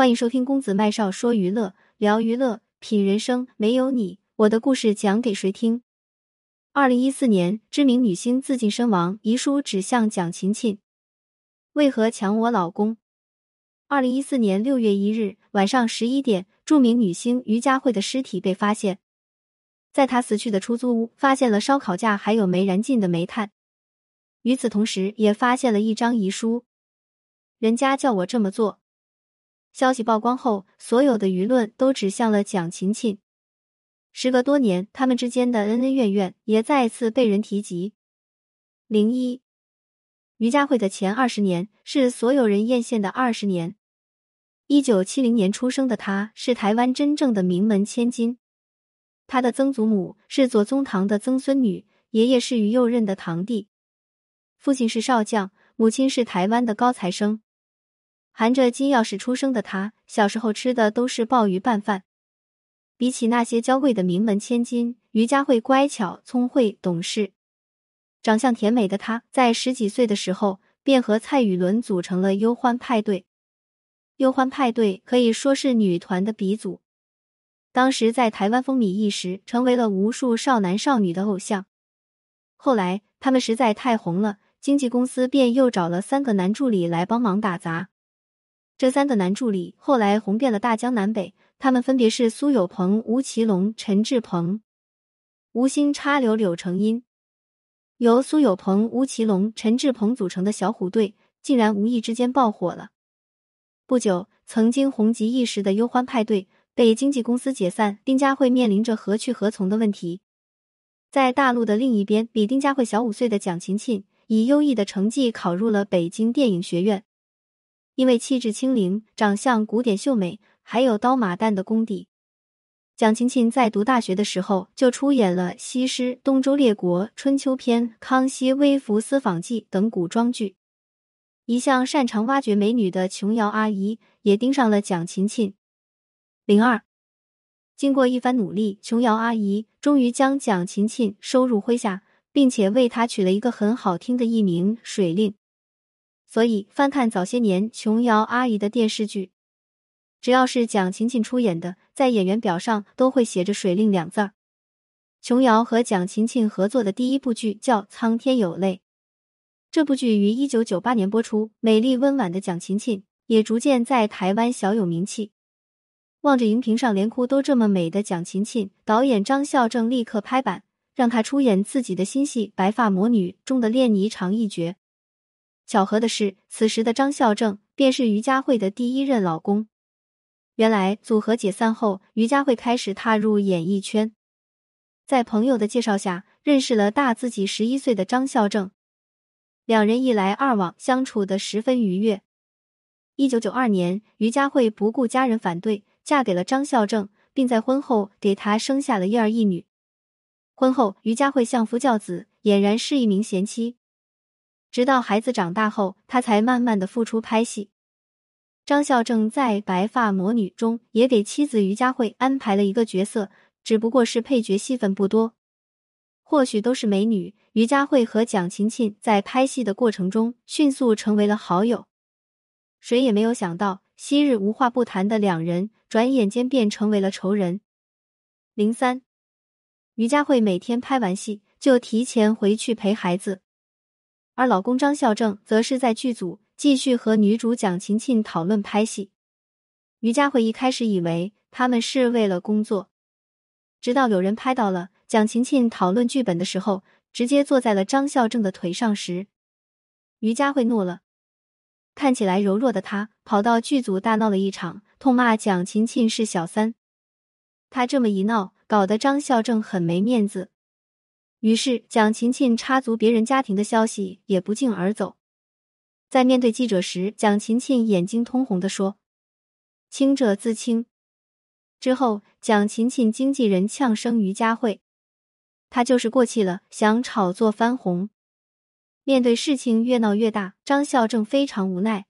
欢迎收听公子麦少说娱乐，聊娱乐，品人生。没有你，我的故事讲给谁听？二零一四年，知名女星自尽身亡，遗书指向蒋勤勤，为何抢我老公？二零一四年六月一日晚上十一点，著名女星于佳慧的尸体被发现，在她死去的出租屋发现了烧烤架，还有没燃尽的煤炭。与此同时，也发现了一张遗书，人家叫我这么做。消息曝光后，所有的舆论都指向了蒋勤勤。时隔多年，他们之间的恩恩怨怨也再次被人提及。零一，于佳慧的前二十年是所有人艳羡的二十年。一九七零年出生的她，是台湾真正的名门千金。她的曾祖母是左宗棠的曾孙女，爷爷是于右任的堂弟，父亲是少将，母亲是台湾的高材生。含着金钥匙出生的她，小时候吃的都是鲍鱼拌饭。比起那些娇贵的名门千金，于佳慧乖巧、聪慧、懂事，长相甜美的她，在十几岁的时候便和蔡雨伦组成了忧欢派对。忧欢派对可以说是女团的鼻祖，当时在台湾风靡一时，成为了无数少男少女的偶像。后来他们实在太红了，经纪公司便又找了三个男助理来帮忙打杂。这三个男助理后来红遍了大江南北，他们分别是苏有朋、吴奇隆、陈志朋。无心插柳柳成荫，由苏有朋、吴奇隆、陈志朋组成的小虎队，竟然无意之间爆火了。不久，曾经红极一时的忧欢派对被经纪公司解散，丁佳慧面临着何去何从的问题。在大陆的另一边，比丁佳慧小五岁的蒋勤勤，以优异的成绩考入了北京电影学院。因为气质清灵、长相古典秀美，还有刀马旦的功底，蒋勤勤在读大学的时候就出演了《西施》《东周列国》《春秋篇》《康熙微服私访记》等古装剧。一向擅长挖掘美女的琼瑶阿姨也盯上了蒋勤勤。零二，经过一番努力，琼瑶阿姨终于将蒋勤勤收入麾下，并且为她取了一个很好听的艺名“水令”。所以，翻看早些年琼瑶阿姨的电视剧，只要是蒋勤勤出演的，在演员表上都会写着“水令”两字儿。琼瑶和蒋勤勤合作的第一部剧叫《苍天有泪》，这部剧于一九九八年播出。美丽温婉的蒋勤勤也逐渐在台湾小有名气。望着荧屏上连哭都这么美的蒋勤勤，导演张孝正立刻拍板，让她出演自己的新戏《白发魔女》中的练霓裳一角。巧合的是，此时的张孝正便是于佳慧的第一任老公。原来组合解散后，于佳慧开始踏入演艺圈，在朋友的介绍下认识了大自己十一岁的张孝正，两人一来二往，相处的十分愉悦。一九九二年，于佳慧不顾家人反对，嫁给了张孝正，并在婚后给他生下了一儿一女。婚后，于佳慧相夫教子，俨然是一名贤妻。直到孩子长大后，他才慢慢的复出拍戏。张孝正在《白发魔女》中也给妻子于佳慧安排了一个角色，只不过是配角，戏份不多。或许都是美女，于佳慧和蒋勤勤在拍戏的过程中迅速成为了好友。谁也没有想到，昔日无话不谈的两人，转眼间便成为了仇人。零三，于佳慧每天拍完戏就提前回去陪孩子。而老公张孝正则是在剧组继续和女主蒋勤勤讨论拍戏。于佳慧一开始以为他们是为了工作，直到有人拍到了蒋勤勤讨论剧本的时候，直接坐在了张孝正的腿上时，于佳慧怒了。看起来柔弱的她跑到剧组大闹了一场，痛骂蒋勤勤是小三。她这么一闹，搞得张孝正很没面子。于是，蒋勤勤插足别人家庭的消息也不胫而走。在面对记者时，蒋勤勤眼睛通红的说：“清者自清。”之后，蒋勤勤经纪人呛声于佳慧：“他就是过气了，想炒作翻红。”面对事情越闹越大，张孝正非常无奈。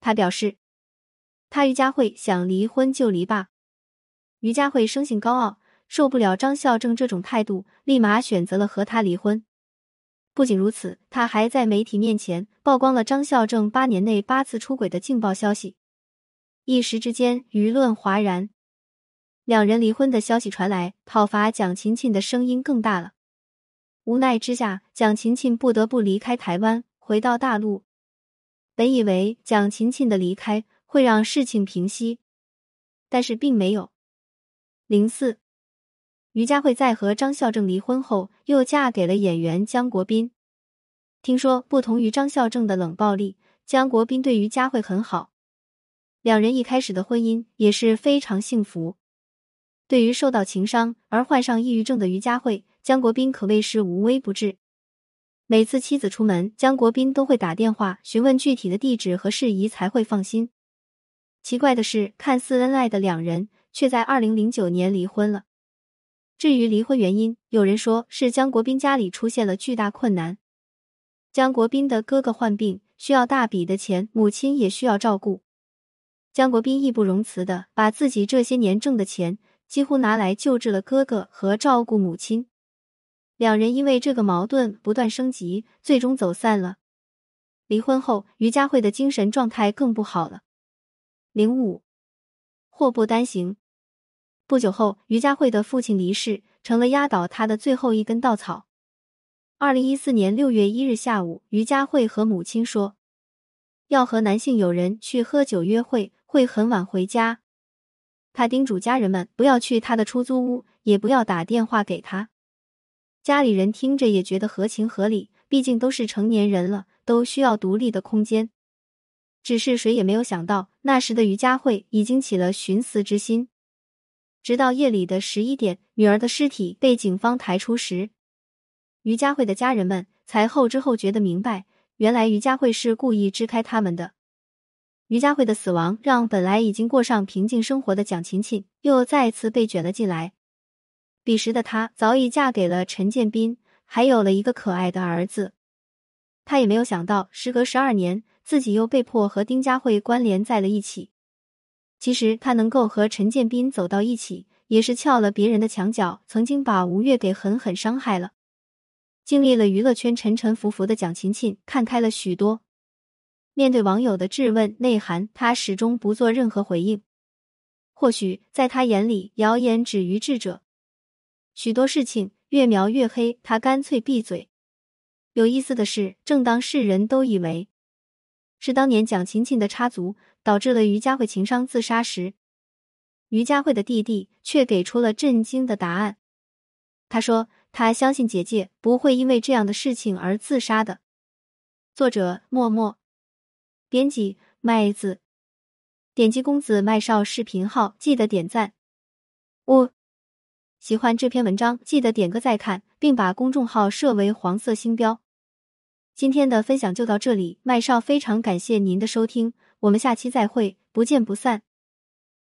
他表示：“他于佳慧想离婚就离吧。”于佳慧生性高傲。受不了张孝正这种态度，立马选择了和他离婚。不仅如此，他还在媒体面前曝光了张孝正八年内八次出轨的劲爆消息。一时之间舆论哗然。两人离婚的消息传来，讨伐蒋勤勤的声音更大了。无奈之下，蒋勤勤不得不离开台湾，回到大陆。本以为蒋勤勤的离开会让事情平息，但是并没有。零四，于佳慧在和张孝正离婚后，又嫁给了演员江国斌。听说不同于张孝正的冷暴力，江国斌对于佳慧很好，两人一开始的婚姻也是非常幸福。对于受到情伤而患上抑郁症的于佳慧，江国斌可谓是无微不至。每次妻子出门，江国斌都会打电话询问具体的地址和事宜，才会放心。奇怪的是，看似恩爱的两人，却在二零零九年离婚了。至于离婚原因，有人说是江国斌家里出现了巨大困难。江国斌的哥哥患病，需要大笔的钱，母亲也需要照顾。江国斌义不容辞的把自己这些年挣的钱。几乎拿来救治了哥哥和照顾母亲，两人因为这个矛盾不断升级，最终走散了。离婚后，于佳慧的精神状态更不好了。零五，祸不单行。不久后，于佳慧的父亲离世，成了压倒她的最后一根稻草。二零一四年六月一日下午，于佳慧和母亲说，要和男性友人去喝酒约会，会很晚回家。他叮嘱家人们不要去他的出租屋，也不要打电话给他。家里人听着也觉得合情合理，毕竟都是成年人了，都需要独立的空间。只是谁也没有想到，那时的于佳慧已经起了寻死之心。直到夜里的十一点，女儿的尸体被警方抬出时，于佳慧的家人们才后知后觉的明白，原来于佳慧是故意支开他们的。于佳慧的死亡让本来已经过上平静生活的蒋勤勤又再次被卷了进来。彼时的她早已嫁给了陈建斌，还有了一个可爱的儿子。她也没有想到，时隔十二年，自己又被迫和丁佳慧关联在了一起。其实，他能够和陈建斌走到一起，也是撬了别人的墙角，曾经把吴越给狠狠伤害了。经历了娱乐圈沉沉浮浮的蒋勤勤，看开了许多。面对网友的质问内涵，他始终不做任何回应。或许在他眼里，谣言止于智者。许多事情越描越黑，他干脆闭嘴。有意思的是，正当世人都以为是当年蒋勤勤的插足导致了于佳慧情伤自杀时，于佳慧的弟弟却给出了震惊的答案。他说：“他相信姐姐不会因为这样的事情而自杀的。”作者：默默。编辑麦子，点击公子麦少视频号，记得点赞。我喜欢这篇文章，记得点个再看，并把公众号设为黄色星标。今天的分享就到这里，麦少非常感谢您的收听，我们下期再会，不见不散。